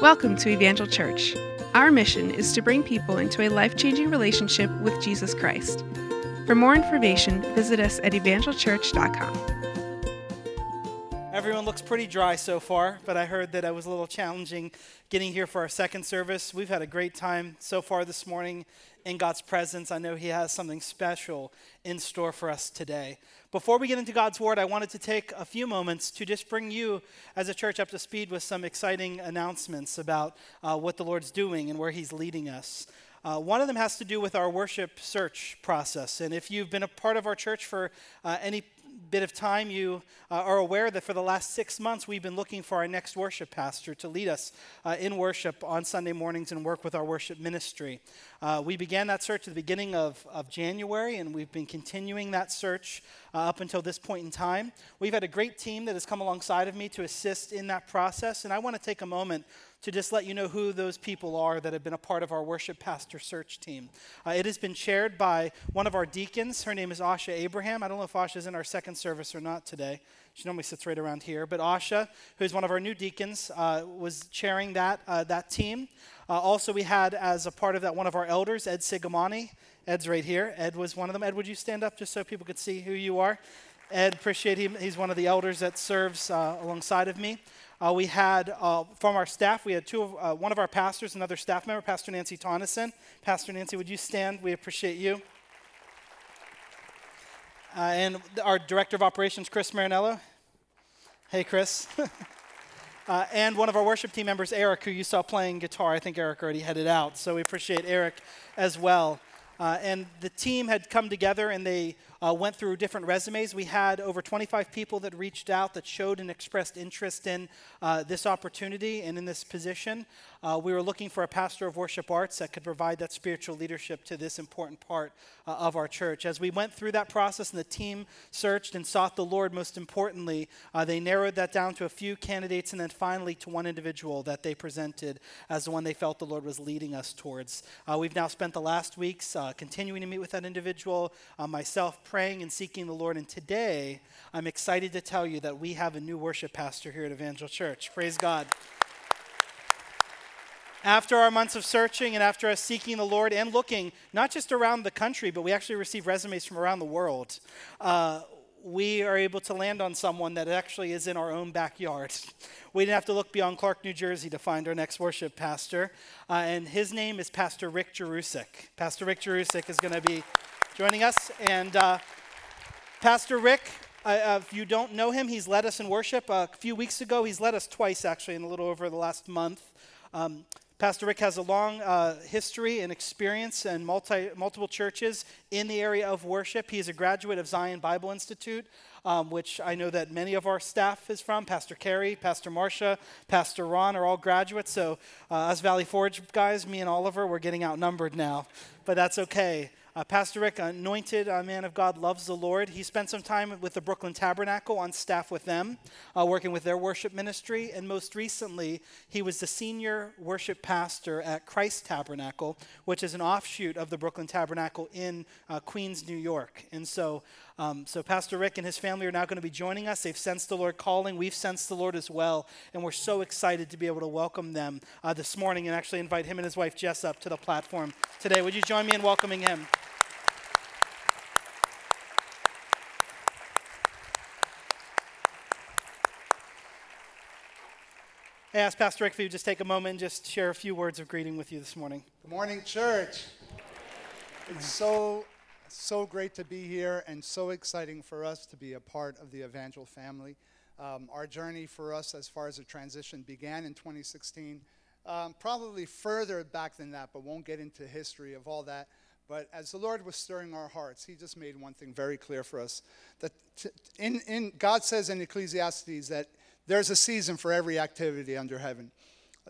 Welcome to Evangel Church. Our mission is to bring people into a life changing relationship with Jesus Christ. For more information, visit us at evangelchurch.com. Everyone looks pretty dry so far, but I heard that it was a little challenging getting here for our second service. We've had a great time so far this morning in God's presence. I know He has something special in store for us today. Before we get into God's Word, I wanted to take a few moments to just bring you as a church up to speed with some exciting announcements about uh, what the Lord's doing and where He's leading us. Uh, one of them has to do with our worship search process. And if you've been a part of our church for uh, any bit of time, you uh, are aware that for the last six months, we've been looking for our next worship pastor to lead us uh, in worship on Sunday mornings and work with our worship ministry. Uh, we began that search at the beginning of, of January, and we've been continuing that search uh, up until this point in time. We've had a great team that has come alongside of me to assist in that process, and I want to take a moment to just let you know who those people are that have been a part of our worship pastor search team. Uh, it has been chaired by one of our deacons. Her name is Asha Abraham. I don't know if Asha is in our second service or not today. She normally sits right around here. But Asha, who's one of our new deacons, uh, was chairing that, uh, that team. Uh, also, we had as a part of that one of our elders, Ed Sigamani. Ed's right here. Ed was one of them. Ed, would you stand up just so people could see who you are? Ed, appreciate him. He's one of the elders that serves uh, alongside of me. Uh, we had uh, from our staff, we had two of, uh, one of our pastors, another staff member, Pastor Nancy Tonneson. Pastor Nancy, would you stand? We appreciate you. Uh, and our director of operations, Chris Marinello. Hey, Chris. Uh, and one of our worship team members, Eric, who you saw playing guitar. I think Eric already headed out, so we appreciate Eric as well. Uh, and the team had come together and they uh, went through different resumes. We had over 25 people that reached out that showed and expressed interest in uh, this opportunity and in this position. Uh, we were looking for a pastor of worship arts that could provide that spiritual leadership to this important part uh, of our church. As we went through that process and the team searched and sought the Lord, most importantly, uh, they narrowed that down to a few candidates and then finally to one individual that they presented as the one they felt the Lord was leading us towards. Uh, we've now spent the last weeks continuing to meet with that individual, myself praying and seeking the Lord. And today, I'm excited to tell you that we have a new worship pastor here at Evangel Church. Praise God. After our months of searching and after us seeking the Lord and looking, not just around the country, but we actually received resumes from around the world, uh, we are able to land on someone that actually is in our own backyard. We didn't have to look beyond Clark, New Jersey to find our next worship pastor. Uh, and his name is Pastor Rick Jerusik. Pastor Rick Jerusik is going to be joining us. And uh, Pastor Rick, uh, if you don't know him, he's led us in worship. a few weeks ago, he's led us twice, actually, in a little over the last month. Um, Pastor Rick has a long uh, history and experience in multi, multiple churches in the area of worship. He is a graduate of Zion Bible Institute, um, which I know that many of our staff is from. Pastor Kerry, Pastor Marcia, Pastor Ron are all graduates. So, uh, us Valley Forge guys, me and Oliver, we're getting outnumbered now, but that's okay. Uh, Pastor Rick, anointed uh, man of God, loves the Lord. He spent some time with the Brooklyn Tabernacle on staff with them, uh, working with their worship ministry. And most recently, he was the senior worship pastor at Christ Tabernacle, which is an offshoot of the Brooklyn Tabernacle in uh, Queens, New York. And so, um, so Pastor Rick and his family are now going to be joining us. They've sensed the Lord calling. We've sensed the Lord as well. And we're so excited to be able to welcome them uh, this morning and actually invite him and his wife Jess up to the platform today. Would you join me in welcoming him? I asked Pastor Rick if he would just take a moment and just share a few words of greeting with you this morning. Good morning, church. It's so, so great to be here and so exciting for us to be a part of the Evangel family. Um, our journey for us, as far as the transition, began in 2016. Um, probably further back than that, but won't get into history of all that. But as the Lord was stirring our hearts, He just made one thing very clear for us. That t- in, in God says in Ecclesiastes that there's a season for every activity under heaven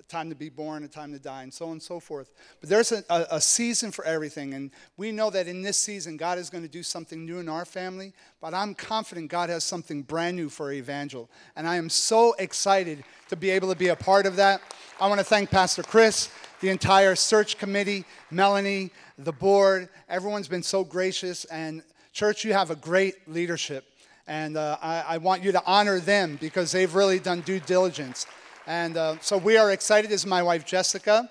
a time to be born, a time to die, and so on and so forth. But there's a, a, a, season for everything. And we know that in this season, God is going to do something new in our family. But I'm confident God has something brand new for Evangel. And I am so excited to be able to be a part of that. I want to thank Pastor Chris, the entire search committee, Melanie, the board. Everyone's been so gracious. And, church, you have a great leadership. And uh, I, I want you to honor them because they've really done due diligence. And uh, so we are excited. This is my wife, Jessica.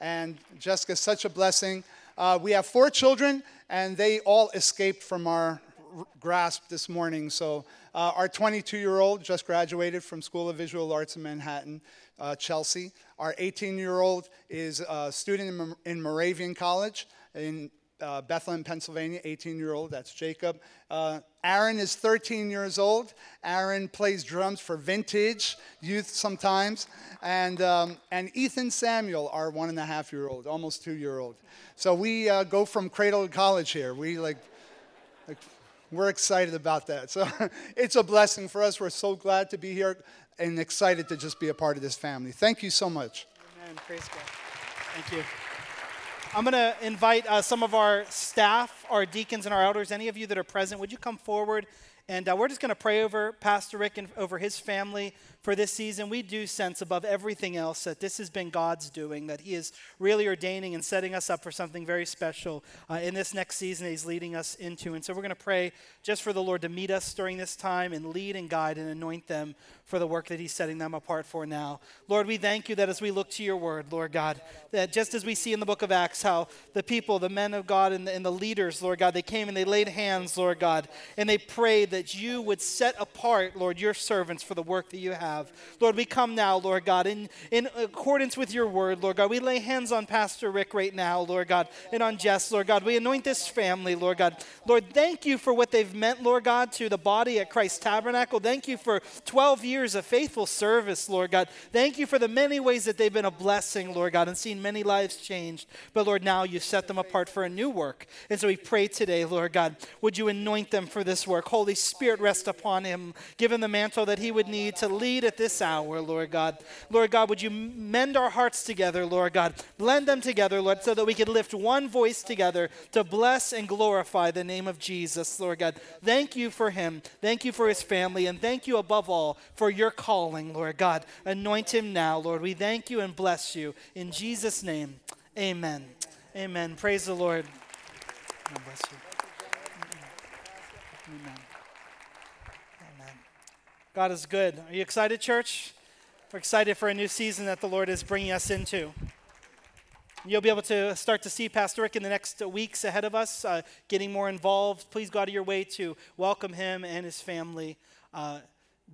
And Jessica is such a blessing. Uh, we have four children, and they all escaped from our r- grasp this morning. So uh, our 22 year old just graduated from School of Visual Arts in Manhattan, uh, Chelsea. Our 18 year old is a student in, in Moravian College in uh, Bethlehem, Pennsylvania, 18 year old. That's Jacob. Uh, Aaron is 13 years old. Aaron plays drums for Vintage Youth sometimes. And, um, and Ethan Samuel, our one and a half year old, almost two year old. So we uh, go from cradle to college here. We like, like we're excited about that. So it's a blessing for us. We're so glad to be here and excited to just be a part of this family. Thank you so much. Amen. Praise God. Thank you. I'm going to invite uh, some of our staff, our deacons, and our elders, any of you that are present, would you come forward? And uh, we're just going to pray over Pastor Rick and over his family for this season, we do sense above everything else that this has been God's doing, that He is really ordaining and setting us up for something very special uh, in this next season He's leading us into. And so we're going to pray just for the Lord to meet us during this time and lead and guide and anoint them for the work that He's setting them apart for now. Lord, we thank you that as we look to your word, Lord God, that just as we see in the book of Acts how the people, the men of God, and the, and the leaders, Lord God, they came and they laid hands, Lord God, and they prayed that you would set apart, Lord, your servants for the work that you have have. Lord, we come now, Lord God, in, in accordance with your word, Lord God. We lay hands on Pastor Rick right now, Lord God, and on Jess, Lord God. We anoint this family, Lord God. Lord, thank you for what they've meant, Lord God, to the body at Christ Tabernacle. Thank you for 12 years of faithful service, Lord God. Thank you for the many ways that they've been a blessing, Lord God, and seen many lives changed. But Lord, now you've set them apart for a new work. And so we pray today, Lord God, would you anoint them for this work? Holy Spirit, rest upon him. Give him the mantle that he would need to lead at this hour, Lord God. Lord God, would you mend our hearts together, Lord God? Blend them together, Lord, so that we could lift one voice together to bless and glorify the name of Jesus, Lord God. Thank you for him. Thank you for his family. And thank you above all for your calling, Lord God. Anoint him now, Lord. We thank you and bless you. In Jesus' name, amen. Amen. Praise the Lord. God bless you. Amen. God is good. Are you excited, church? We're excited for a new season that the Lord is bringing us into. You'll be able to start to see Pastor Rick in the next weeks ahead of us, uh, getting more involved. Please go out of your way to welcome him and his family uh,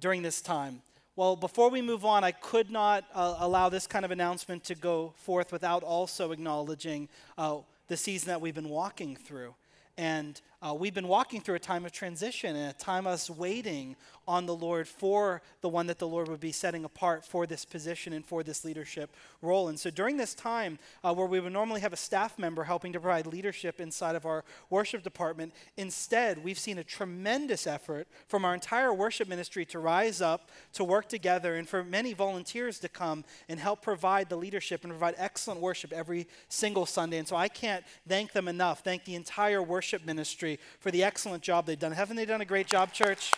during this time. Well, before we move on, I could not uh, allow this kind of announcement to go forth without also acknowledging uh, the season that we've been walking through. And uh, we've been walking through a time of transition and a time of us waiting on the Lord for the one that the Lord would be setting apart for this position and for this leadership role. And so during this time, uh, where we would normally have a staff member helping to provide leadership inside of our worship department, instead, we've seen a tremendous effort from our entire worship ministry to rise up, to work together, and for many volunteers to come and help provide the leadership and provide excellent worship every single Sunday. And so I can't thank them enough, thank the entire worship ministry for the excellent job they've done. Haven't they done a great job, church?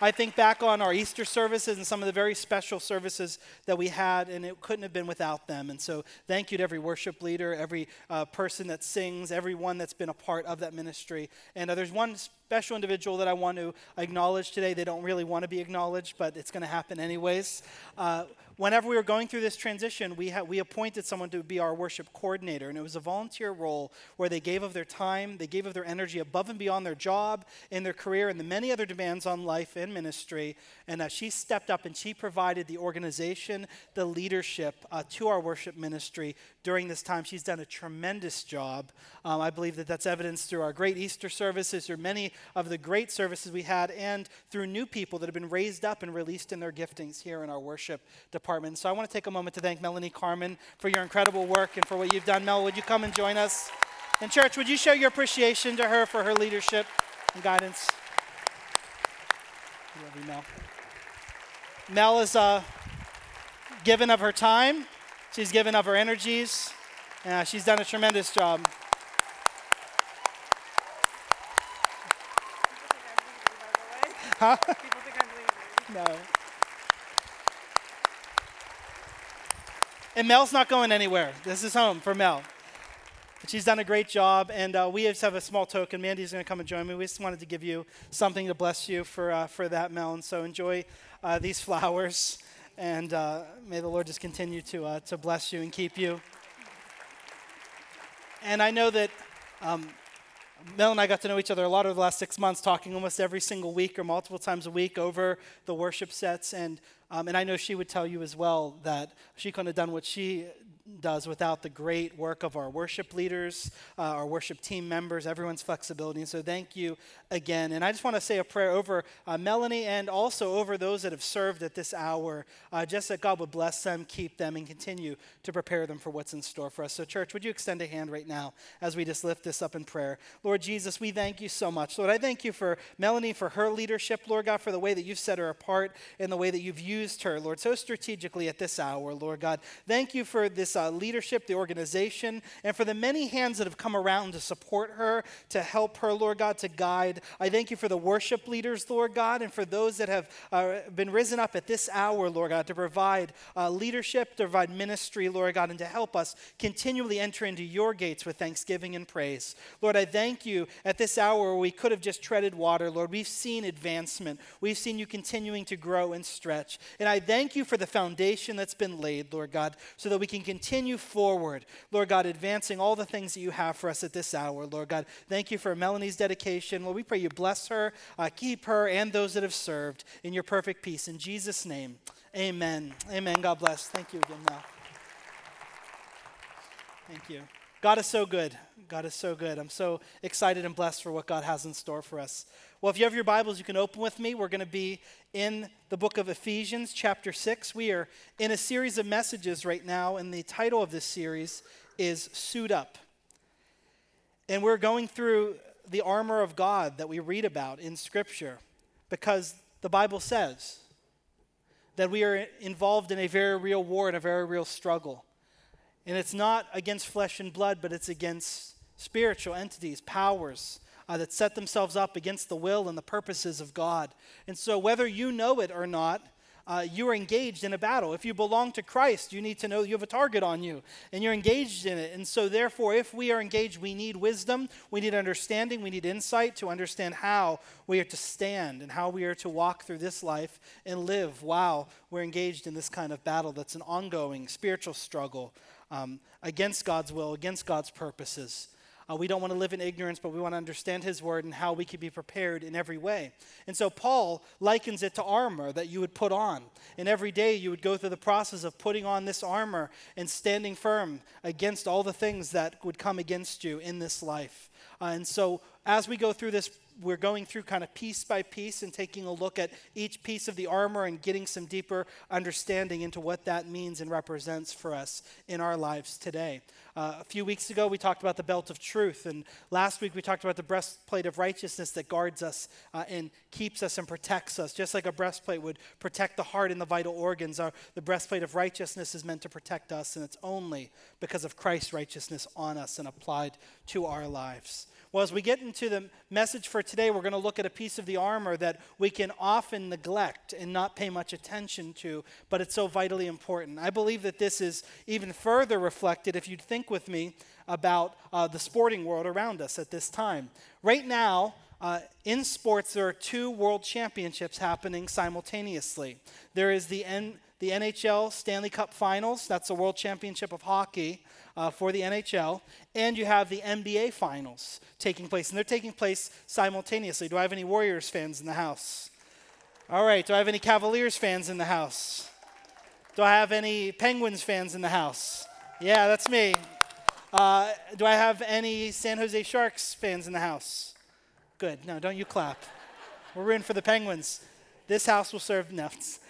I think back on our Easter services and some of the very special services that we had, and it couldn't have been without them. And so, thank you to every worship leader, every uh, person that sings, everyone that's been a part of that ministry. And uh, there's one special individual that I want to acknowledge today. They don't really want to be acknowledged, but it's going to happen anyways. Uh, whenever we were going through this transition, we, ha- we appointed someone to be our worship coordinator, and it was a volunteer role where they gave of their time, they gave of their energy above and beyond their job and their career and the many other demands on life and ministry. And uh, she stepped up and she provided the organization, the leadership uh, to our worship ministry during this time. She's done a tremendous job. Um, I believe that that's evidenced through our great Easter services, through many of the great services we had, and through new people that have been raised up and released in their giftings here in our worship department. So I want to take a moment to thank Melanie Carmen for your incredible work and for what you've done. Mel, would you come and join us? And, church, would you show your appreciation to her for her leadership and guidance? love you, Mel. Mel is uh, given of her time, she's given up her energies. Yeah, she's done a tremendous job. Huh? No. And Mel's not going anywhere. This is home for Mel. she's done a great job, and uh, we just have a small token. Mandy's going to come and join me. We just wanted to give you something to bless you for, uh, for that, Mel. And so enjoy uh, these flowers, and uh, may the Lord just continue to, uh, to bless you and keep you. And I know that um, Mel and I got to know each other a lot over the last six months, talking almost every single week or multiple times a week over the worship sets. And, um, and I know she would tell you as well that she couldn't have done what she does without the great work of our worship leaders, uh, our worship team members, everyone's flexibility. And so thank you again. And I just want to say a prayer over uh, Melanie and also over those that have served at this hour, uh, just that God would bless them, keep them, and continue to prepare them for what's in store for us. So, church, would you extend a hand right now as we just lift this up in prayer? Lord Jesus, we thank you so much. Lord, I thank you for Melanie, for her leadership, Lord God, for the way that you've set her apart and the way that you've used her, Lord, so strategically at this hour, Lord God. Thank you for this uh, leadership, the organization, and for the many hands that have come around to support her, to help her, Lord God, to guide. I thank you for the worship leaders, Lord God, and for those that have uh, been risen up at this hour, Lord God, to provide uh, leadership, to provide ministry, Lord God, and to help us continually enter into your gates with thanksgiving and praise. Lord, I thank you at this hour we could have just treaded water, Lord. We've seen advancement, we've seen you continuing to grow and stretch. And I thank you for the foundation that's been laid, Lord God, so that we can continue forward, Lord God, advancing all the things that you have for us at this hour, Lord God. Thank you for Melanie's dedication. Lord, we pray you bless her, uh, keep her, and those that have served in your perfect peace. In Jesus' name, amen. Amen. God bless. Thank you again, Mel. Thank you. God is so good. God is so good. I'm so excited and blessed for what God has in store for us. Well, if you have your Bibles, you can open with me. We're going to be in the book of Ephesians, chapter 6. We are in a series of messages right now, and the title of this series is Suit Up. And we're going through the armor of God that we read about in Scripture because the Bible says that we are involved in a very real war and a very real struggle. And it's not against flesh and blood, but it's against spiritual entities, powers uh, that set themselves up against the will and the purposes of God. And so, whether you know it or not, uh, you are engaged in a battle. If you belong to Christ, you need to know you have a target on you and you're engaged in it. And so, therefore, if we are engaged, we need wisdom, we need understanding, we need insight to understand how we are to stand and how we are to walk through this life and live while we're engaged in this kind of battle that's an ongoing spiritual struggle um, against God's will, against God's purposes. Uh, we don't want to live in ignorance, but we want to understand His word and how we can be prepared in every way. And so Paul likens it to armor that you would put on. And every day you would go through the process of putting on this armor and standing firm against all the things that would come against you in this life. Uh, and so as we go through this we're going through kind of piece by piece and taking a look at each piece of the armor and getting some deeper understanding into what that means and represents for us in our lives today. Uh, a few weeks ago, we talked about the belt of truth, and last week we talked about the breastplate of righteousness that guards us uh, and keeps us and protects us. Just like a breastplate would protect the heart and the vital organs, our, the breastplate of righteousness is meant to protect us, and it's only because of Christ's righteousness on us and applied to our lives. Well, as we get into the message for today, we're going to look at a piece of the armor that we can often neglect and not pay much attention to, but it's so vitally important. I believe that this is even further reflected if you'd think with me about uh, the sporting world around us at this time. Right now, uh, in sports, there are two world championships happening simultaneously. There is the, N- the NHL Stanley Cup Finals, that's the World Championship of Hockey, uh, for the NHL, and you have the NBA Finals taking place, and they're taking place simultaneously. Do I have any Warriors fans in the house? All right. Do I have any Cavaliers fans in the house? Do I have any Penguins fans in the house? Yeah, that's me. Uh, do I have any San Jose Sharks fans in the house? Good. No, don't you clap. We're rooting for the Penguins. This house will serve nuts.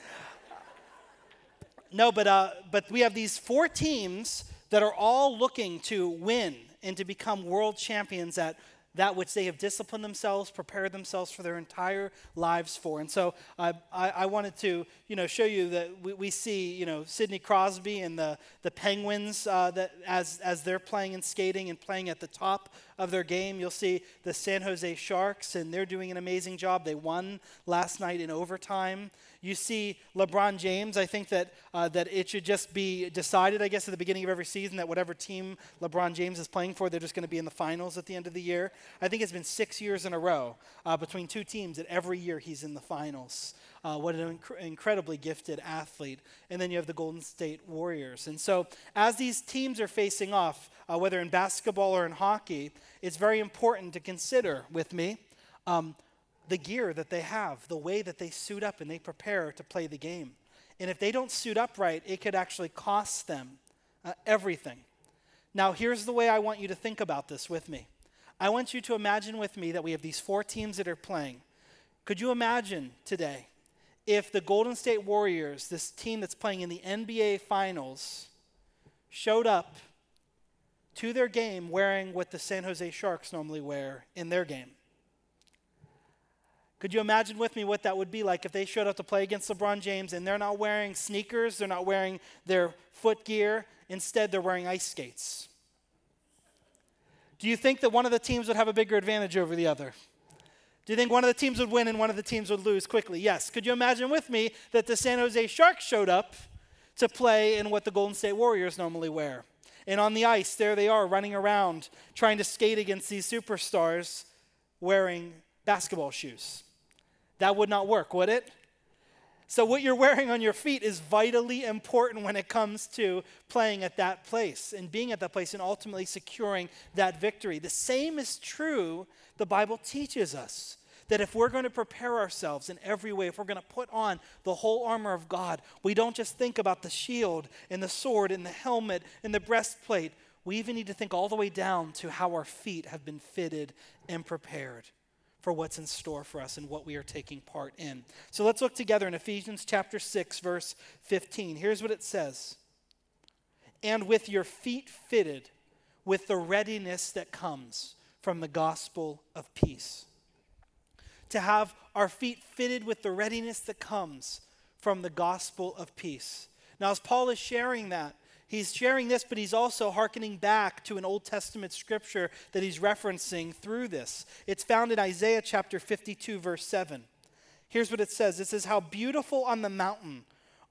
No, but, uh, but we have these four teams that are all looking to win and to become world champions at that which they have disciplined themselves, prepared themselves for their entire lives for. And so uh, I, I, wanted to, you know, show you that we, we, see, you know, Sidney Crosby and the, the Penguins uh, that as, as they're playing and skating and playing at the top of their game, you'll see the San Jose Sharks, and they're doing an amazing job. They won last night in overtime. You see LeBron James. I think that, uh, that it should just be decided, I guess, at the beginning of every season that whatever team LeBron James is playing for, they're just going to be in the finals at the end of the year. I think it's been six years in a row uh, between two teams that every year he's in the finals. Uh, what an inc- incredibly gifted athlete. And then you have the Golden State Warriors. And so, as these teams are facing off, uh, whether in basketball or in hockey, it's very important to consider with me um, the gear that they have, the way that they suit up and they prepare to play the game. And if they don't suit up right, it could actually cost them uh, everything. Now, here's the way I want you to think about this with me. I want you to imagine with me that we have these four teams that are playing. Could you imagine today if the Golden State Warriors, this team that's playing in the NBA Finals, showed up to their game wearing what the San Jose Sharks normally wear in their game? Could you imagine with me what that would be like if they showed up to play against LeBron James and they're not wearing sneakers, they're not wearing their foot gear, instead, they're wearing ice skates? Do you think that one of the teams would have a bigger advantage over the other? Do you think one of the teams would win and one of the teams would lose quickly? Yes. Could you imagine with me that the San Jose Sharks showed up to play in what the Golden State Warriors normally wear? And on the ice, there they are running around trying to skate against these superstars wearing basketball shoes. That would not work, would it? So, what you're wearing on your feet is vitally important when it comes to playing at that place and being at that place and ultimately securing that victory. The same is true, the Bible teaches us. That if we're going to prepare ourselves in every way, if we're going to put on the whole armor of God, we don't just think about the shield and the sword and the helmet and the breastplate. We even need to think all the way down to how our feet have been fitted and prepared for what's in store for us and what we are taking part in. So let's look together in Ephesians chapter 6 verse 15. Here's what it says. And with your feet fitted with the readiness that comes from the gospel of peace. To have our feet fitted with the readiness that comes from the gospel of peace. Now, as Paul is sharing that, He's sharing this, but he's also hearkening back to an Old Testament scripture that he's referencing through this. It's found in Isaiah chapter 52, verse 7. Here's what it says It says, How beautiful on the mountain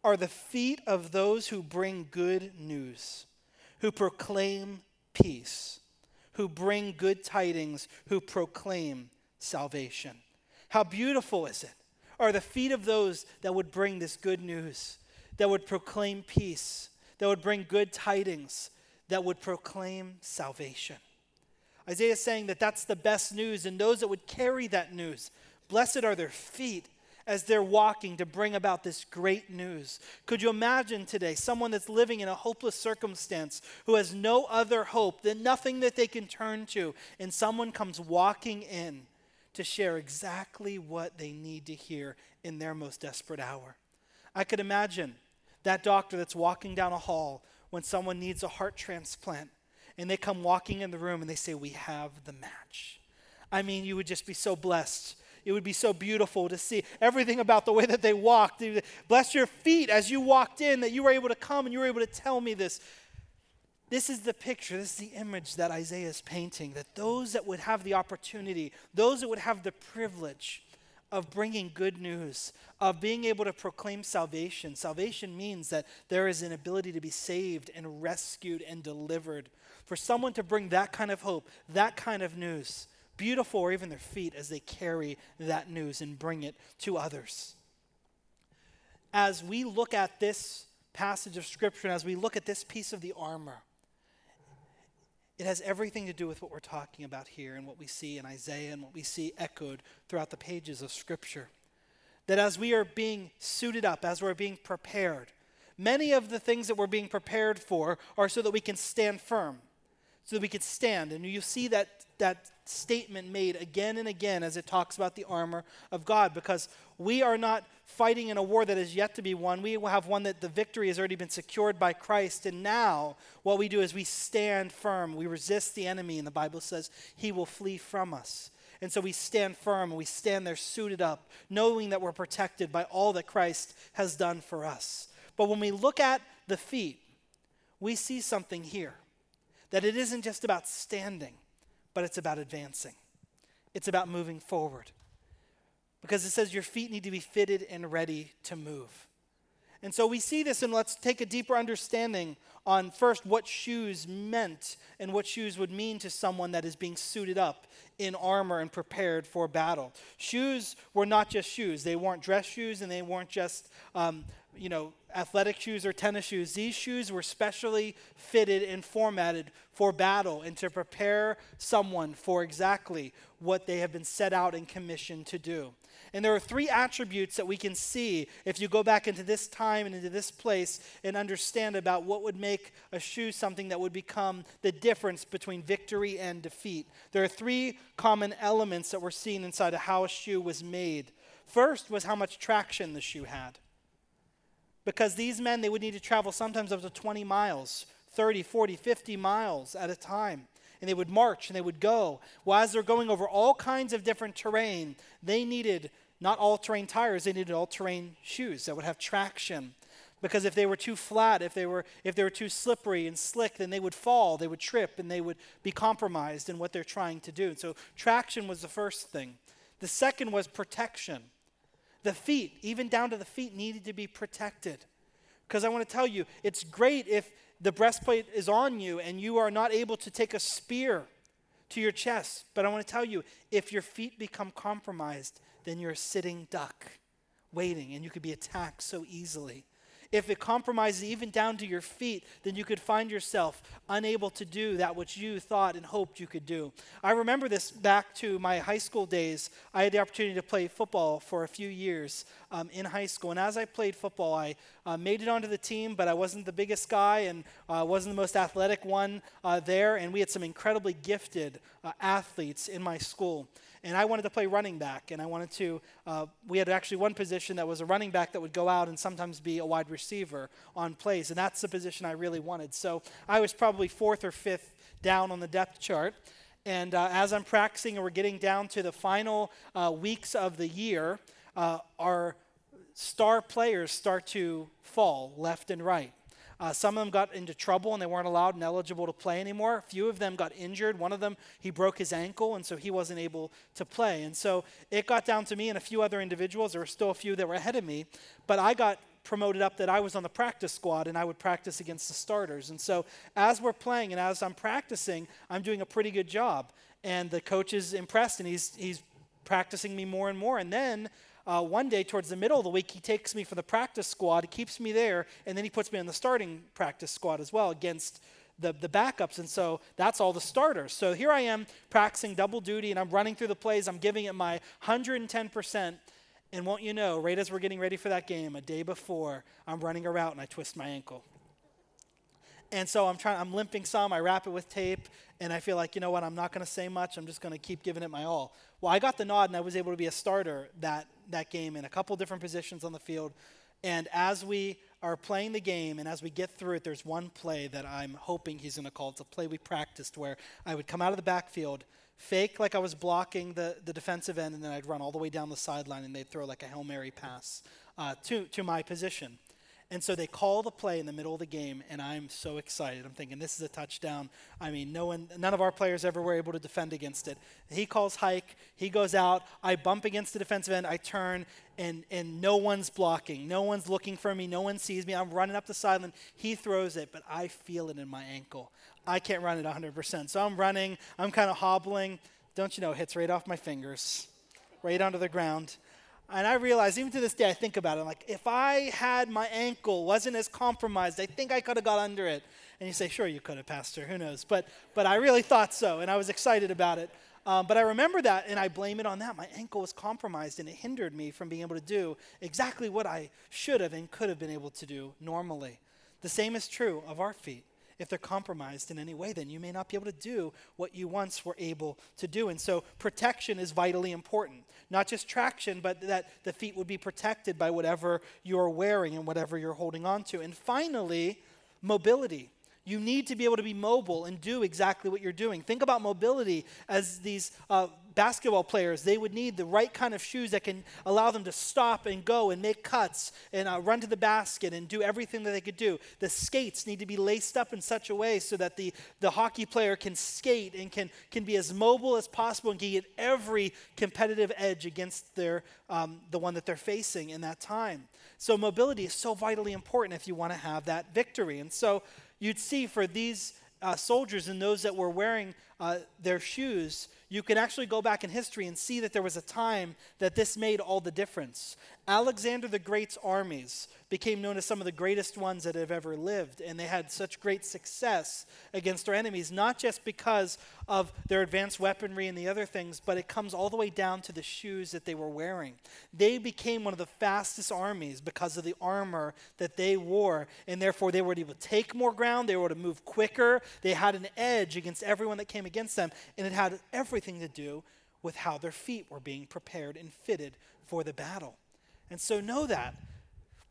are the feet of those who bring good news, who proclaim peace, who bring good tidings, who proclaim salvation. How beautiful is it? Are the feet of those that would bring this good news, that would proclaim peace, that would bring good tidings, that would proclaim salvation. Isaiah is saying that that's the best news, and those that would carry that news, blessed are their feet as they're walking to bring about this great news. Could you imagine today someone that's living in a hopeless circumstance who has no other hope, than nothing that they can turn to, and someone comes walking in to share exactly what they need to hear in their most desperate hour? I could imagine that doctor that's walking down a hall when someone needs a heart transplant and they come walking in the room and they say, We have the match. I mean, you would just be so blessed. It would be so beautiful to see everything about the way that they walked. Bless your feet as you walked in, that you were able to come and you were able to tell me this. This is the picture, this is the image that Isaiah is painting that those that would have the opportunity, those that would have the privilege of bringing good news, of being able to proclaim salvation. Salvation means that there is an ability to be saved and rescued and delivered. For someone to bring that kind of hope, that kind of news, beautiful or even their feet as they carry that news and bring it to others. As we look at this passage of Scripture, as we look at this piece of the armor, it has everything to do with what we're talking about here and what we see in Isaiah and what we see echoed throughout the pages of Scripture. That as we are being suited up, as we're being prepared, many of the things that we're being prepared for are so that we can stand firm, so that we could stand. And you see that, that statement made again and again as it talks about the armor of God because we are not fighting in a war that is yet to be won. We have one that the victory has already been secured by Christ. And now what we do is we stand firm. We resist the enemy, and the Bible says he will flee from us. And so we stand firm and we stand there suited up, knowing that we're protected by all that Christ has done for us. But when we look at the feet, we see something here that it isn't just about standing but it's about advancing. It's about moving forward. Because it says your feet need to be fitted and ready to move. And so we see this, and let's take a deeper understanding on first what shoes meant and what shoes would mean to someone that is being suited up in armor and prepared for battle. Shoes were not just shoes, they weren't dress shoes and they weren't just, um, you know, athletic shoes or tennis shoes. These shoes were specially fitted and formatted for battle and to prepare someone for exactly what they have been set out and commissioned to do. And there are three attributes that we can see if you go back into this time and into this place and understand about what would make a shoe something that would become the difference between victory and defeat. There are three common elements that were seen inside of how a shoe was made. First was how much traction the shoe had. Because these men, they would need to travel sometimes up to 20 miles, 30, 40, 50 miles at a time and they would march and they would go. Well, as they're going over all kinds of different terrain, they needed not all terrain tires, they needed all terrain shoes that would have traction. Because if they were too flat, if they were, if they were too slippery and slick, then they would fall, they would trip, and they would be compromised in what they're trying to do. and so traction was the first thing. The second was protection. The feet, even down to the feet, needed to be protected. Because I want to tell you, it's great if the breastplate is on you and you are not able to take a spear to your chest. But I want to tell you, if your feet become compromised, then you're a sitting duck waiting and you could be attacked so easily. If it compromises even down to your feet, then you could find yourself unable to do that which you thought and hoped you could do. I remember this back to my high school days. I had the opportunity to play football for a few years um, in high school. And as I played football, I uh, made it onto the team, but I wasn't the biggest guy and uh, wasn't the most athletic one uh, there. And we had some incredibly gifted uh, athletes in my school and I wanted to play running back, and I wanted to. Uh, we had actually one position that was a running back that would go out and sometimes be a wide receiver on plays, and that's the position I really wanted. So I was probably fourth or fifth down on the depth chart. And uh, as I'm practicing and we're getting down to the final uh, weeks of the year, uh, our star players start to fall left and right. Uh, some of them got into trouble and they weren't allowed and eligible to play anymore. A few of them got injured. One of them, he broke his ankle, and so he wasn't able to play. And so it got down to me and a few other individuals. There were still a few that were ahead of me, but I got promoted up that I was on the practice squad and I would practice against the starters. And so as we're playing and as I'm practicing, I'm doing a pretty good job. And the coach is impressed and he's, he's practicing me more and more. And then uh, one day towards the middle of the week, he takes me for the practice squad, keeps me there, and then he puts me on the starting practice squad as well against the, the backups. And so that's all the starters. So here I am practicing double duty, and I'm running through the plays. I'm giving it my 110%. And won't you know, right as we're getting ready for that game, a day before, I'm running a route and I twist my ankle. And so I'm trying, I'm limping some, I wrap it with tape, and I feel like, you know what, I'm not going to say much, I'm just going to keep giving it my all. Well, I got the nod and I was able to be a starter that, that game in a couple different positions on the field. And as we are playing the game and as we get through it, there's one play that I'm hoping he's going to call. It's a play we practiced where I would come out of the backfield, fake like I was blocking the, the defensive end, and then I'd run all the way down the sideline and they'd throw like a Hail Mary pass uh, to, to my position. And so they call the play in the middle of the game, and I'm so excited. I'm thinking this is a touchdown. I mean, no one, none of our players ever were able to defend against it. He calls hike. He goes out. I bump against the defensive end. I turn, and and no one's blocking. No one's looking for me. No one sees me. I'm running up the sideline. He throws it, but I feel it in my ankle. I can't run it 100%. So I'm running. I'm kind of hobbling. Don't you know? It hits right off my fingers, right onto the ground. And I realize, even to this day, I think about it. I'm like, if I had my ankle wasn't as compromised, I think I could have got under it. And you say, sure, you could have, Pastor. Who knows? But, but I really thought so, and I was excited about it. Um, but I remember that, and I blame it on that. My ankle was compromised, and it hindered me from being able to do exactly what I should have and could have been able to do normally. The same is true of our feet if they're compromised in any way, then you may not be able to do what you once were able to do. And so protection is vitally important. Not just traction, but that the feet would be protected by whatever you're wearing and whatever you're holding on to. And finally, mobility. You need to be able to be mobile and do exactly what you're doing. Think about mobility as these uh, basketball players. They would need the right kind of shoes that can allow them to stop and go and make cuts and uh, run to the basket and do everything that they could do. The skates need to be laced up in such a way so that the, the hockey player can skate and can, can be as mobile as possible and can get every competitive edge against their, um, the one that they're facing in that time. So, mobility is so vitally important if you want to have that victory. And so, you'd see for these uh, soldiers and those that were wearing uh, their shoes, you can actually go back in history and see that there was a time that this made all the difference. Alexander the Great's armies became known as some of the greatest ones that have ever lived, and they had such great success against their enemies, not just because of their advanced weaponry and the other things, but it comes all the way down to the shoes that they were wearing. They became one of the fastest armies because of the armor that they wore, and therefore they were able to take more ground, they were able to move quicker, they had an edge against everyone that came against them, and it had everything to do with how their feet were being prepared and fitted for the battle. And so know that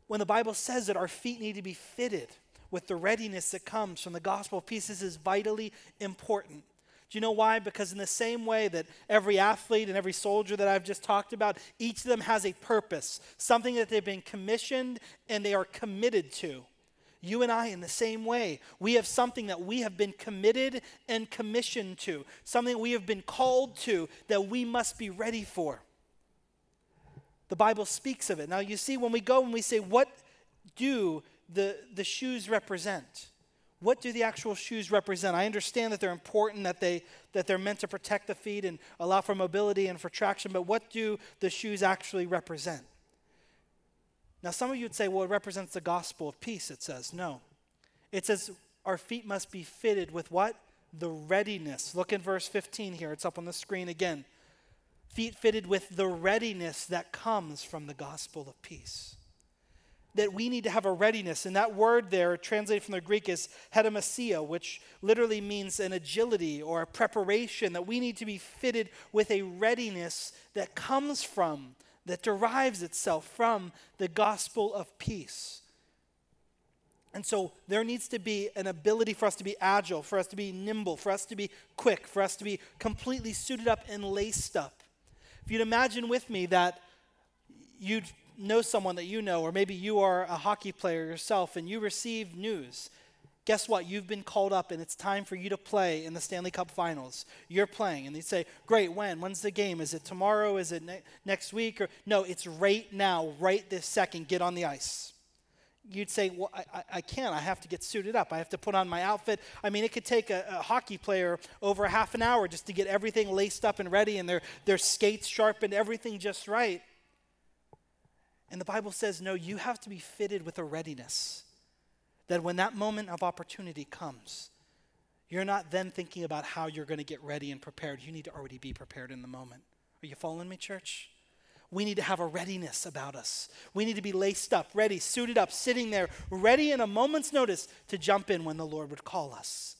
when the Bible says that our feet need to be fitted with the readiness that comes from the gospel of peace, this is vitally important. Do you know why? Because, in the same way that every athlete and every soldier that I've just talked about, each of them has a purpose, something that they've been commissioned and they are committed to. You and I, in the same way, we have something that we have been committed and commissioned to, something we have been called to that we must be ready for. The Bible speaks of it. Now, you see, when we go and we say, what do the, the shoes represent? What do the actual shoes represent? I understand that they're important, that, they, that they're meant to protect the feet and allow for mobility and for traction, but what do the shoes actually represent? Now, some of you would say, well, it represents the gospel of peace. It says, no. It says our feet must be fitted with what? The readiness. Look in verse 15 here. It's up on the screen again feet fitted with the readiness that comes from the gospel of peace. That we need to have a readiness. And that word there, translated from the Greek, is hetoimasia, which literally means an agility or a preparation, that we need to be fitted with a readiness that comes from, that derives itself from the gospel of peace. And so there needs to be an ability for us to be agile, for us to be nimble, for us to be quick, for us to be completely suited up and laced up. If you'd imagine with me that you'd know someone that you know, or maybe you are a hockey player yourself and you receive news. Guess what? You've been called up and it's time for you to play in the Stanley Cup finals. You're playing. And they say, Great, when? When's the game? Is it tomorrow? Is it ne- next week? Or no, it's right now, right this second. Get on the ice you'd say, Well, I, I, can't. I have to get suited up. I have to put on my outfit. I mean, it could take a, a, hockey player over a half an hour just to get everything laced up and ready and their, their skates sharpened, everything just right. And the Bible says, No, you have to be fitted with a readiness that when that moment of opportunity comes, you're not then thinking about how you're going to get ready and prepared. You need to already be prepared in the moment. Are you following me, church? we need to have a readiness about us. We need to be laced up, ready, suited up, sitting there, ready in a moment's notice to jump in when the Lord would call us.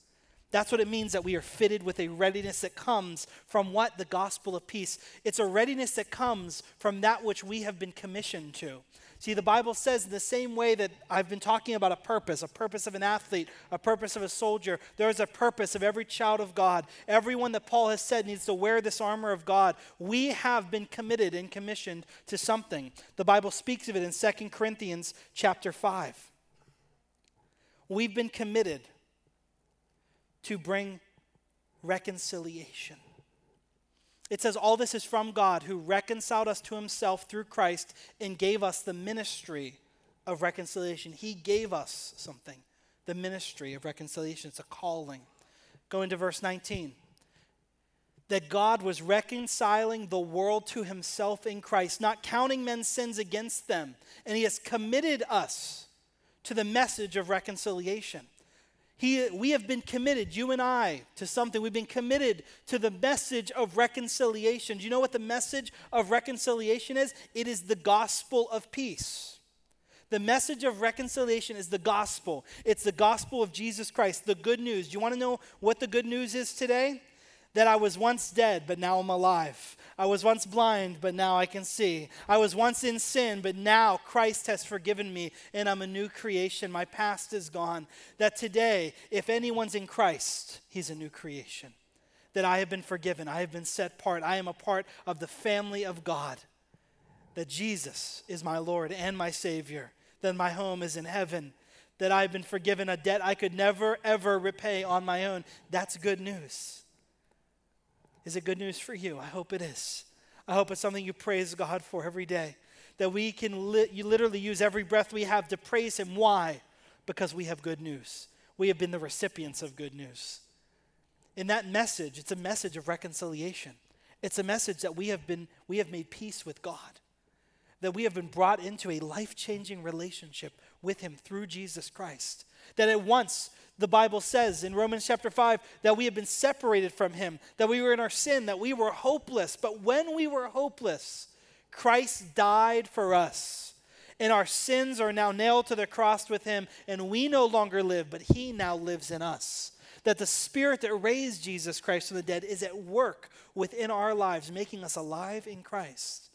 That's what it means that we are fitted with a readiness that comes from what? The gospel of peace. It's a readiness that comes from that which we have been commissioned to. See, the Bible says in the same way that I've been talking about a purpose, a purpose of an athlete, a purpose of a soldier, there is a purpose of every child of God. Everyone that Paul has said needs to wear this armor of God. We have been committed and commissioned to something. The Bible speaks of it in 2 Corinthians chapter 5. We've been committed to bring reconciliation. It says, All this is from God who reconciled us to himself through Christ and gave us the ministry of reconciliation. He gave us something, the ministry of reconciliation. It's a calling. Go into verse 19. That God was reconciling the world to himself in Christ, not counting men's sins against them. And he has committed us to the message of reconciliation. He, we have been committed, you and I, to something. We've been committed to the message of reconciliation. Do you know what the message of reconciliation is? It is the gospel of peace. The message of reconciliation is the gospel. It's the gospel of Jesus Christ, the good news. Do you want to know what the good news is today? That I was once dead, but now I'm alive. I was once blind, but now I can see. I was once in sin, but now Christ has forgiven me, and I'm a new creation. My past is gone. That today, if anyone's in Christ, he's a new creation. That I have been forgiven, I have been set apart, I am a part of the family of God. That Jesus is my Lord and my Savior, that my home is in heaven, that I've been forgiven a debt I could never, ever repay on my own. That's good news. Is it good news for you? I hope it is. I hope it's something you praise God for every day. That we can li- you literally use every breath we have to praise Him. Why? Because we have good news. We have been the recipients of good news. In that message, it's a message of reconciliation. It's a message that we have been we have made peace with God. That we have been brought into a life-changing relationship with him through Jesus Christ. That at once the Bible says in Romans chapter 5 that we have been separated from Him, that we were in our sin, that we were hopeless. But when we were hopeless, Christ died for us. And our sins are now nailed to the cross with Him, and we no longer live, but He now lives in us. That the Spirit that raised Jesus Christ from the dead is at work within our lives, making us alive in Christ.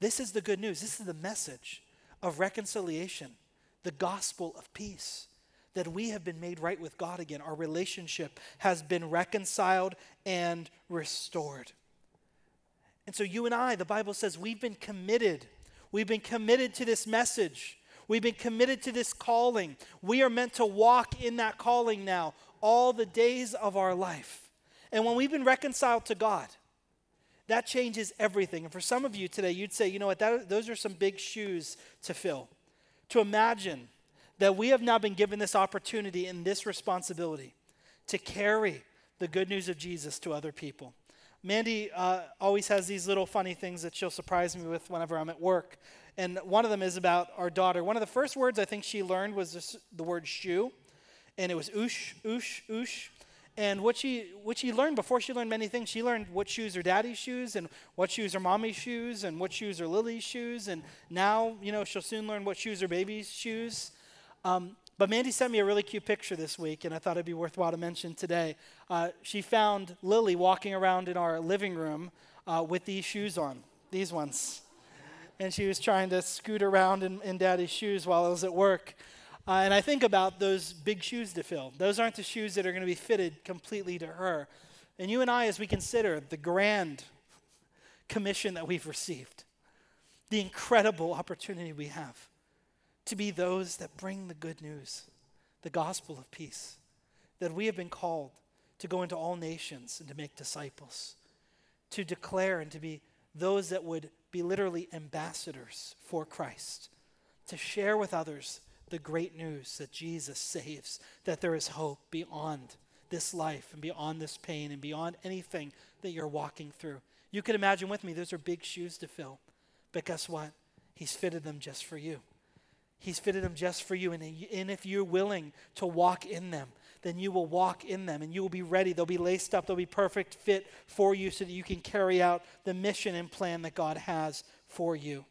This is the good news. This is the message of reconciliation, the gospel of peace that we have been made right with God again. Our relationship has been reconciled and restored. And so, you and I, the Bible says, we've been committed. We've been committed to this message. We've been committed to this calling. We are meant to walk in that calling now all the days of our life. And when we've been reconciled to God, that changes everything. And for some of you today, you'd say, you know what, that, those are some big shoes to fill. To imagine that we have now been given this opportunity and this responsibility to carry the good news of Jesus to other people. Mandy uh, always has these little funny things that she'll surprise me with whenever I'm at work. And one of them is about our daughter. One of the first words I think she learned was this, the word shoe. And it was oosh, oosh, oosh. And what she, what she learned before she learned many things, she learned what shoes are daddy's shoes and what shoes are mommy's shoes and what shoes are Lily's shoes. And now, you know, she'll soon learn what shoes are baby's shoes. Um, but Mandy sent me a really cute picture this week, and I thought it'd be worthwhile to mention today. Uh, she found Lily walking around in our living room uh, with these shoes on, these ones. And she was trying to scoot around in, in Daddy's shoes while I was at work. Uh, and I think about those big shoes to fill. Those aren't the shoes that are going to be fitted completely to her. And you and I, as we consider the grand commission that we've received, the incredible opportunity we have to be those that bring the good news, the gospel of peace, that we have been called to go into all nations and to make disciples, to declare and to be those that would be literally ambassadors for Christ, to share with others the great news that Jesus saves, that there is hope beyond this life and beyond this pain and beyond anything that you're walking through. You can imagine with me, those are big shoes to fill. But guess what? He's fitted them just for you. He's fitted them just for you. And, and if you're willing to walk in them, then you will walk in them and you will be ready. They'll be laced up, they'll be perfect fit for you so that you can carry out the mission and plan that God has for you.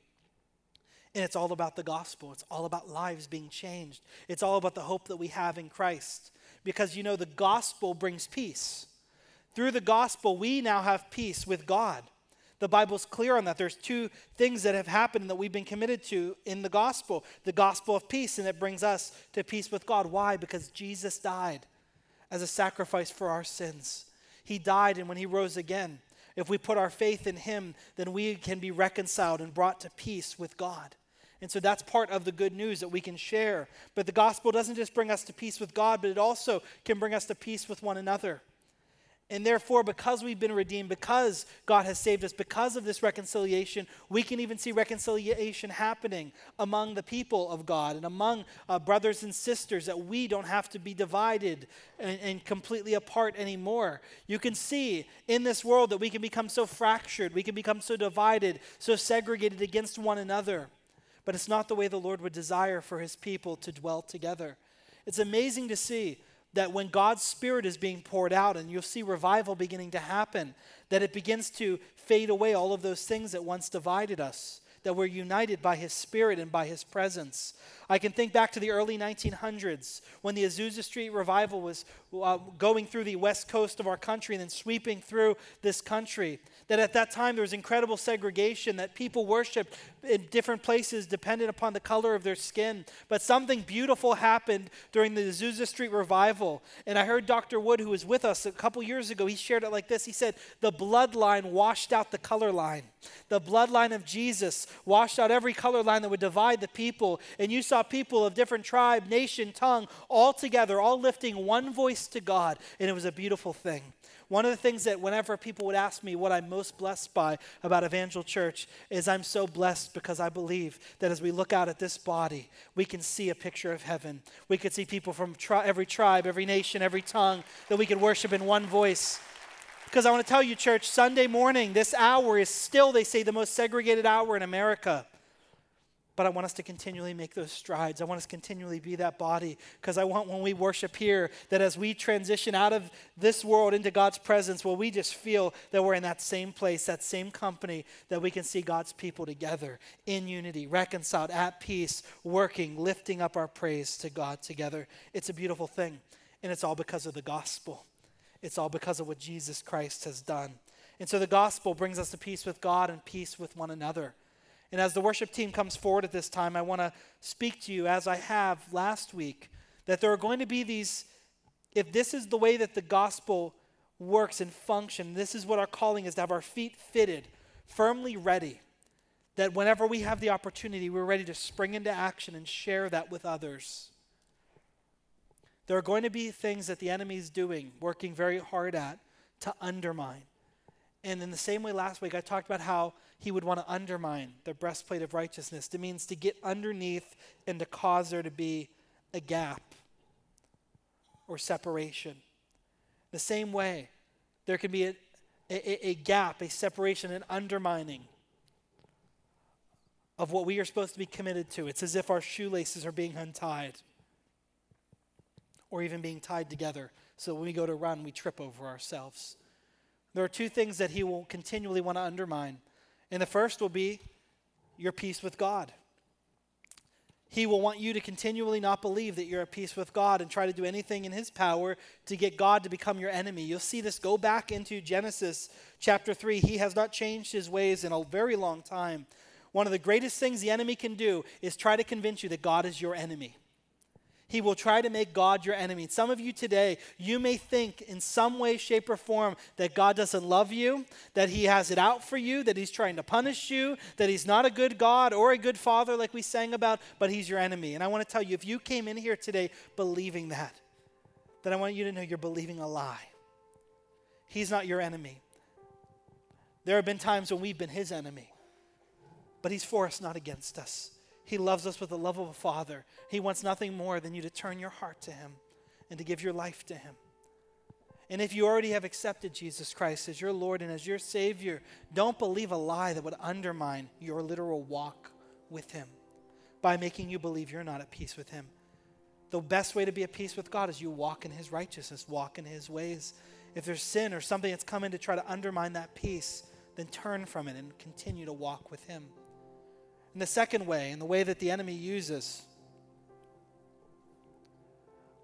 And it's all about the gospel. It's all about lives being changed. It's all about the hope that we have in Christ. Because you know, the gospel brings peace. Through the gospel, we now have peace with God. The Bible's clear on that. There's two things that have happened that we've been committed to in the gospel the gospel of peace, and it brings us to peace with God. Why? Because Jesus died as a sacrifice for our sins. He died, and when He rose again, if we put our faith in Him, then we can be reconciled and brought to peace with God. And so that's part of the good news that we can share. But the gospel doesn't just bring us to peace with God, but it also can bring us to peace with one another. And therefore, because we've been redeemed, because God has saved us, because of this reconciliation, we can even see reconciliation happening among the people of God and among uh, brothers and sisters, that we don't have to be divided and, and completely apart anymore. You can see in this world that we can become so fractured, we can become so divided, so segregated against one another. But it's not the way the Lord would desire for his people to dwell together. It's amazing to see that when God's Spirit is being poured out and you'll see revival beginning to happen, that it begins to fade away all of those things that once divided us. that we're united by His Spirit and by His presence. I can think back to the early 1900s when the Azusa Street revival was uh, going through the west coast of our country and then sweeping through this country. That at that time there was incredible segregation, that people worshiped in different places dependent upon the color of their skin. But something beautiful happened during the Azusa Street revival. And I heard Dr. Wood, who was with us a couple years ago, he shared it like this. He said, The bloodline washed out the color line. The bloodline of Jesus washed out every color line that would divide the people. And you saw people of different tribe, nation, tongue, all together, all lifting one voice to God. And it was a beautiful thing. One of the things that whenever people would ask me what I'm most blessed by about Evangel Church is I'm so blessed because I believe that as we look out at this body, we can see a picture of heaven. We could see people from tri- every tribe, every nation, every tongue that we could worship in one voice. Because I want to tell you, church, Sunday morning, this hour is still, they say, the most segregated hour in America. But I want us to continually make those strides. I want us to continually be that body because I want when we worship here that as we transition out of this world into God's presence, well, we just feel that we're in that same place, that same company, that we can see God's people together in unity, reconciled, at peace, working, lifting up our praise to God together. It's a beautiful thing. And it's all because of the gospel, it's all because of what Jesus Christ has done. And so the gospel brings us to peace with God and peace with one another. And as the worship team comes forward at this time, I want to speak to you, as I have last week, that there are going to be these, if this is the way that the gospel works and function, this is what our calling is to have our feet fitted, firmly ready, that whenever we have the opportunity, we're ready to spring into action and share that with others. There are going to be things that the enemy is doing, working very hard at, to undermine. And in the same way, last week I talked about how he would want to undermine the breastplate of righteousness. It means to get underneath and to cause there to be a gap or separation. The same way, there can be a, a, a gap, a separation, an undermining of what we are supposed to be committed to. It's as if our shoelaces are being untied or even being tied together. So when we go to run, we trip over ourselves. There are two things that he will continually want to undermine. And the first will be your peace with God. He will want you to continually not believe that you're at peace with God and try to do anything in His power to get God to become your enemy. You'll see this go back into Genesis chapter 3. He has not changed His ways in a very long time. One of the greatest things the enemy can do is try to convince you that God is your enemy. He will try to make God your enemy. Some of you today, you may think in some way, shape, or form that God doesn't love you, that He has it out for you, that He's trying to punish you, that He's not a good God or a good Father, like we sang about, but He's your enemy. And I want to tell you, if you came in here today believing that, then I want you to know you're believing a lie. He's not your enemy. There have been times when we've been His enemy, but He's for us, not against us. He loves us with the love of a father. He wants nothing more than you to turn your heart to Him and to give your life to Him. And if you already have accepted Jesus Christ as your Lord and as your Savior, don't believe a lie that would undermine your literal walk with Him by making you believe you're not at peace with Him. The best way to be at peace with God is you walk in His righteousness, walk in His ways. If there's sin or something that's come in to try to undermine that peace, then turn from it and continue to walk with Him. And the second way, and the way that the enemy uses,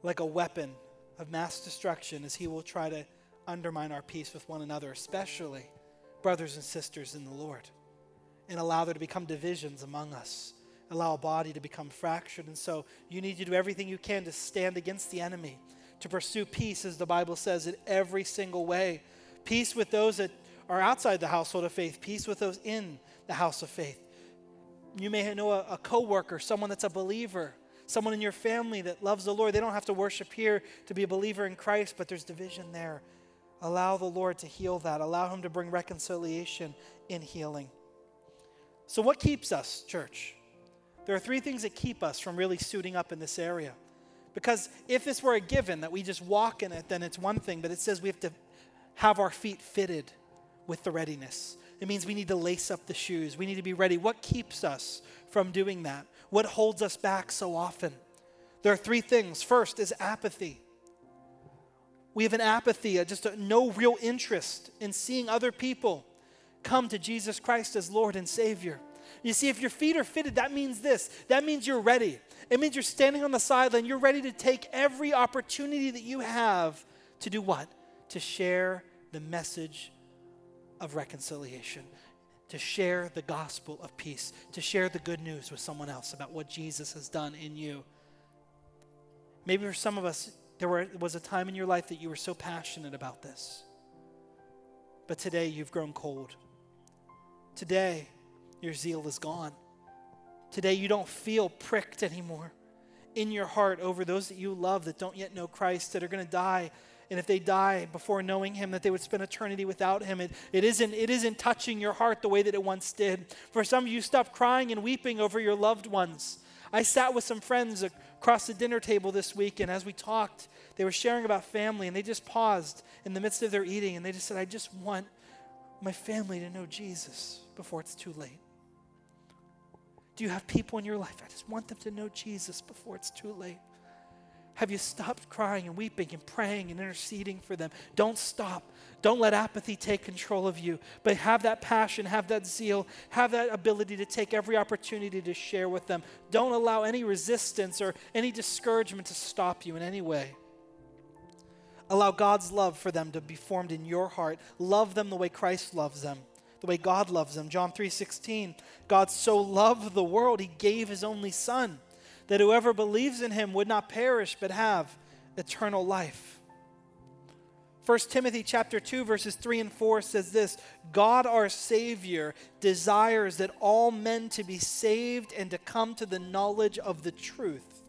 like a weapon of mass destruction, is he will try to undermine our peace with one another, especially brothers and sisters in the Lord, and allow there to become divisions among us, allow a body to become fractured. And so you need to do everything you can to stand against the enemy, to pursue peace, as the Bible says, in every single way. Peace with those that are outside the household of faith, peace with those in the house of faith you may know a, a coworker, someone that's a believer, someone in your family that loves the Lord. They don't have to worship here to be a believer in Christ, but there's division there. Allow the Lord to heal that. Allow Him to bring reconciliation in healing. So, what keeps us, church? There are three things that keep us from really suiting up in this area. Because if this were a given that we just walk in it, then it's one thing, but it says we have to have our feet fitted with the readiness. It means we need to lace up the shoes. We need to be ready. What keeps us from doing that? What holds us back so often? There are three things. First is apathy. We have an apathy, uh, just a, no real interest in seeing other people come to Jesus Christ as Lord and Savior. You see, if your feet are fitted, that means this that means you're ready. It means you're standing on the sideline. You're ready to take every opportunity that you have to do what? To share the message of reconciliation, to share the gospel of peace, to share the good news with someone else about what Jesus has done in you. Maybe for some of us, there were, was a time in your life that you were so passionate about this. But today you've grown cold. Today your zeal is gone. Today you don't feel pricked anymore in your heart over those that you love that don't yet know Christ, that are going to die. And if they die before knowing Him, that they would spend eternity without Him. It, it, isn't, it isn't touching your heart the way that it once did. For some of you, stop crying and weeping over your loved ones. I sat with some friends across the dinner table this week, and as we talked, they were sharing about family, and they just paused in the midst of their eating, and they just said, I just want my family to know Jesus before it's too late. Do you have people in your life? I just want them to know Jesus before it's too late. Have you stopped crying and weeping and praying and interceding for them? Don't stop. Don't let apathy take control of you, but have that passion, have that zeal, have that ability to take every opportunity to share with them. Don't allow any resistance or any discouragement to stop you in any way. Allow God's love for them to be formed in your heart. Love them the way Christ loves them the way God loves them. John 3:16, God so loved the world he gave his only son that whoever believes in him would not perish but have eternal life. 1 Timothy chapter 2 verses 3 and 4 says this, God our savior desires that all men to be saved and to come to the knowledge of the truth.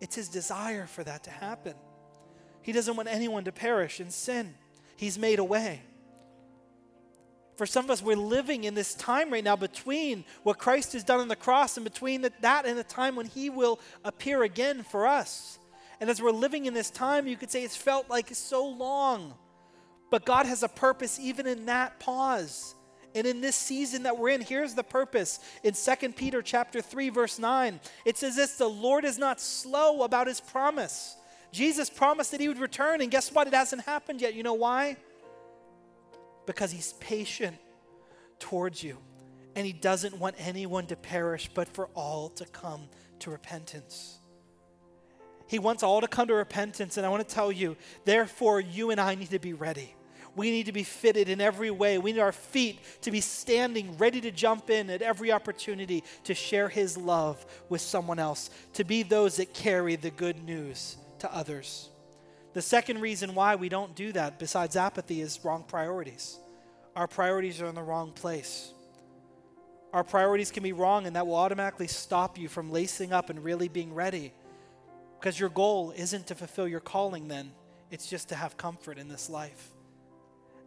It's his desire for that to happen. He doesn't want anyone to perish in sin. He's made a way for some of us, we're living in this time right now between what Christ has done on the cross and between the, that and the time when He will appear again for us. And as we're living in this time, you could say it's felt like so long. But God has a purpose even in that pause. And in this season that we're in, here's the purpose. In 2 Peter chapter 3 verse 9, it says this, the Lord is not slow about his promise. Jesus promised that he would return and guess what? It hasn't happened yet. You know why? Because he's patient towards you. And he doesn't want anyone to perish, but for all to come to repentance. He wants all to come to repentance. And I want to tell you, therefore, you and I need to be ready. We need to be fitted in every way. We need our feet to be standing, ready to jump in at every opportunity to share His love with someone else, to be those that carry the good news to others. The second reason why we don't do that, besides apathy, is wrong priorities. Our priorities are in the wrong place. Our priorities can be wrong, and that will automatically stop you from lacing up and really being ready. Because your goal isn't to fulfill your calling, then, it's just to have comfort in this life.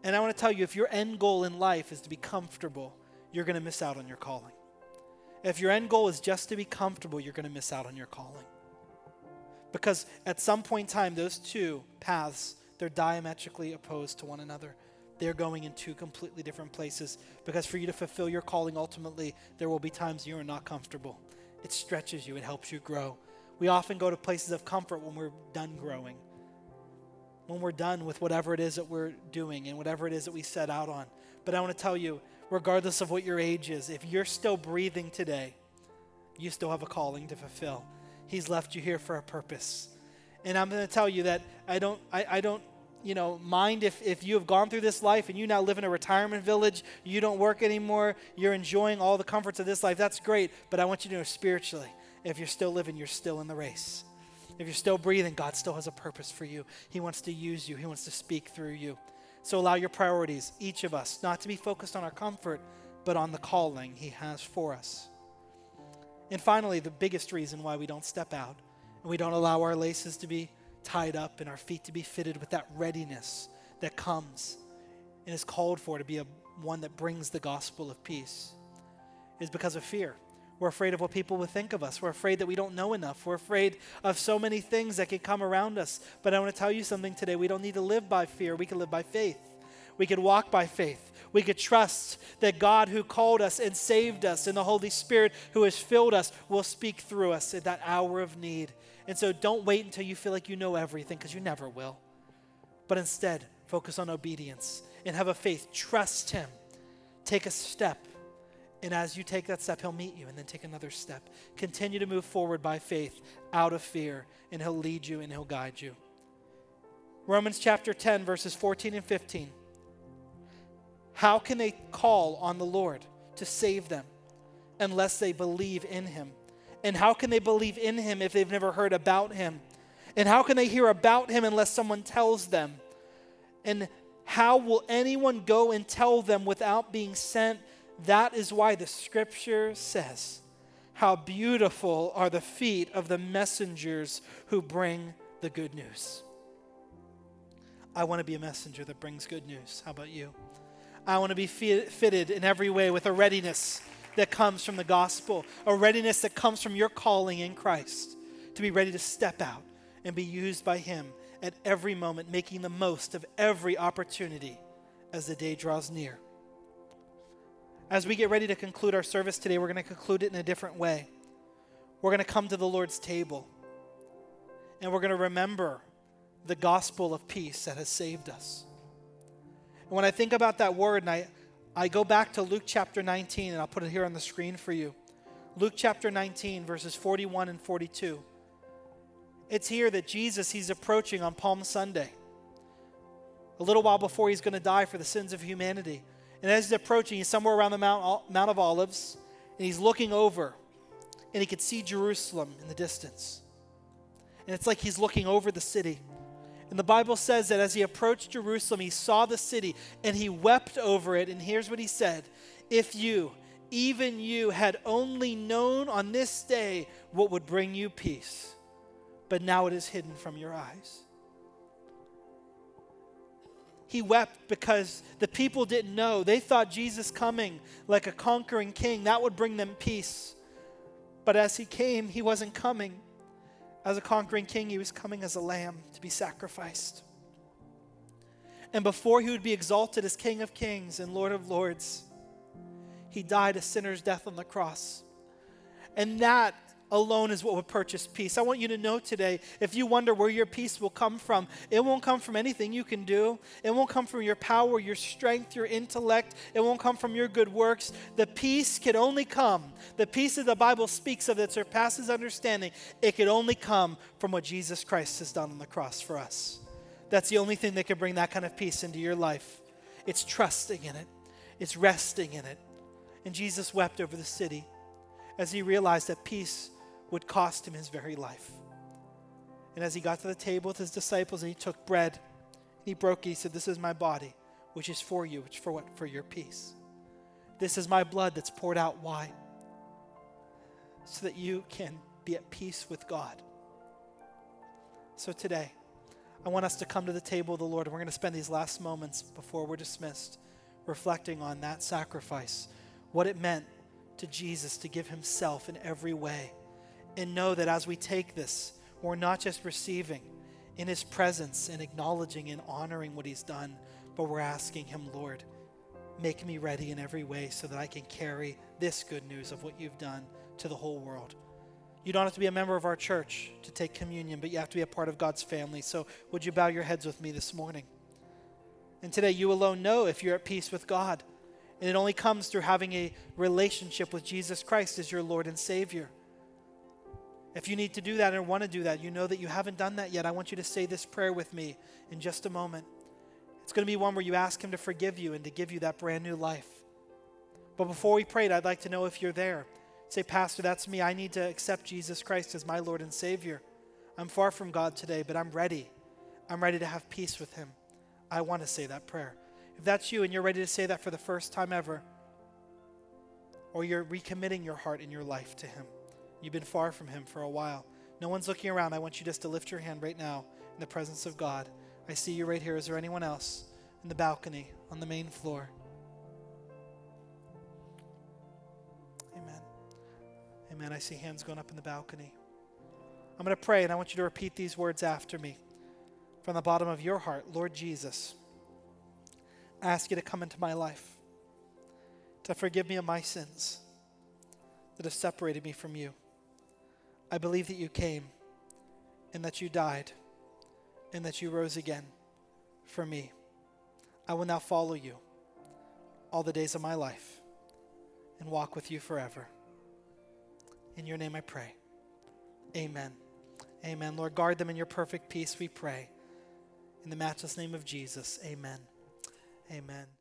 And I want to tell you if your end goal in life is to be comfortable, you're going to miss out on your calling. If your end goal is just to be comfortable, you're going to miss out on your calling. Because at some point in time, those two paths, they're diametrically opposed to one another. They're going in two completely different places. Because for you to fulfill your calling ultimately, there will be times you are not comfortable. It stretches you, it helps you grow. We often go to places of comfort when we're done growing, when we're done with whatever it is that we're doing and whatever it is that we set out on. But I want to tell you, regardless of what your age is, if you're still breathing today, you still have a calling to fulfill. He's left you here for a purpose. And I'm going to tell you that I don't, I, I don't, you know, mind if, if you have gone through this life and you now live in a retirement village, you don't work anymore, you're enjoying all the comforts of this life. That's great. But I want you to know spiritually, if you're still living, you're still in the race. If you're still breathing, God still has a purpose for you. He wants to use you, He wants to speak through you. So allow your priorities, each of us, not to be focused on our comfort, but on the calling He has for us. And finally, the biggest reason why we don't step out and we don't allow our laces to be tied up and our feet to be fitted with that readiness that comes and is called for to be a one that brings the gospel of peace is because of fear. We're afraid of what people will think of us. We're afraid that we don't know enough. We're afraid of so many things that can come around us. But I want to tell you something today. We don't need to live by fear, we can live by faith. We can walk by faith. We could trust that God who called us and saved us and the Holy Spirit who has filled us will speak through us at that hour of need. And so don't wait until you feel like you know everything because you never will. But instead, focus on obedience and have a faith. Trust Him. Take a step And as you take that step, He'll meet you and then take another step. Continue to move forward by faith out of fear, and He'll lead you and He'll guide you. Romans chapter 10, verses 14 and 15. How can they call on the Lord to save them unless they believe in Him? And how can they believe in Him if they've never heard about Him? And how can they hear about Him unless someone tells them? And how will anyone go and tell them without being sent? That is why the scripture says, How beautiful are the feet of the messengers who bring the good news. I want to be a messenger that brings good news. How about you? I want to be fitted in every way with a readiness that comes from the gospel, a readiness that comes from your calling in Christ, to be ready to step out and be used by Him at every moment, making the most of every opportunity as the day draws near. As we get ready to conclude our service today, we're going to conclude it in a different way. We're going to come to the Lord's table and we're going to remember the gospel of peace that has saved us. And when I think about that word, and I, I go back to Luke chapter 19, and I'll put it here on the screen for you. Luke chapter 19, verses 41 and 42. It's here that Jesus, he's approaching on Palm Sunday, a little while before he's going to die for the sins of humanity. And as he's approaching, he's somewhere around the Mount, Mount of Olives, and he's looking over, and he could see Jerusalem in the distance. And it's like he's looking over the city. And the Bible says that as he approached Jerusalem, he saw the city and he wept over it. And here's what he said If you, even you, had only known on this day what would bring you peace, but now it is hidden from your eyes. He wept because the people didn't know. They thought Jesus coming like a conquering king, that would bring them peace. But as he came, he wasn't coming as a conquering king, he was coming as a lamb to be sacrificed. And before he would be exalted as King of Kings and Lord of Lords, he died a sinner's death on the cross. And that alone is what will purchase peace. I want you to know today if you wonder where your peace will come from, it won't come from anything you can do. It won't come from your power, your strength, your intellect. It won't come from your good works. The peace can only come, the peace that the Bible speaks of that surpasses understanding, it can only come from what Jesus Christ has done on the cross for us. That's the only thing that can bring that kind of peace into your life. It's trusting in it, it's resting in it. And Jesus wept over the city as he realized that peace would cost him his very life. And as he got to the table with his disciples and he took bread, and he broke it, he said, This is my body, which is for you, which for what? For your peace. This is my blood that's poured out. Why? So that you can be at peace with God. So today, I want us to come to the table of the Lord, and we're going to spend these last moments before we're dismissed reflecting on that sacrifice, what it meant to Jesus to give himself in every way and know that as we take this, we're not just receiving in His presence and acknowledging and honoring what He's done, but we're asking Him, Lord, make me ready in every way so that I can carry this good news of what you've done to the whole world. You don't have to be a member of our church to take communion, but you have to be a part of God's family. So, would you bow your heads with me this morning? And today, you alone know if you're at peace with God. And it only comes through having a relationship with Jesus Christ as your Lord and Savior. If you need to do that and want to do that, you know that you haven't done that yet. I want you to say this prayer with me in just a moment. It's going to be one where you ask Him to forgive you and to give you that brand new life. But before we prayed, I'd like to know if you're there. Say, Pastor, that's me. I need to accept Jesus Christ as my Lord and Savior. I'm far from God today, but I'm ready. I'm ready to have peace with Him. I want to say that prayer. If that's you and you're ready to say that for the first time ever, or you're recommitting your heart and your life to Him, You've been far from Him for a while. No one's looking around. I want you just to lift your hand right now in the presence of God. I see you right here. Is there anyone else in the balcony on the main floor? Amen. Amen. I see hands going up in the balcony. I'm going to pray, and I want you to repeat these words after me from the bottom of your heart. Lord Jesus, I ask you to come into my life, to forgive me of my sins that have separated me from you. I believe that you came and that you died and that you rose again for me. I will now follow you all the days of my life. and walk with you forever. In your name I pray. Amen. Amen. Lord, guard them in your perfect peace, we pray. In the matchless name of Jesus, amen. Amen.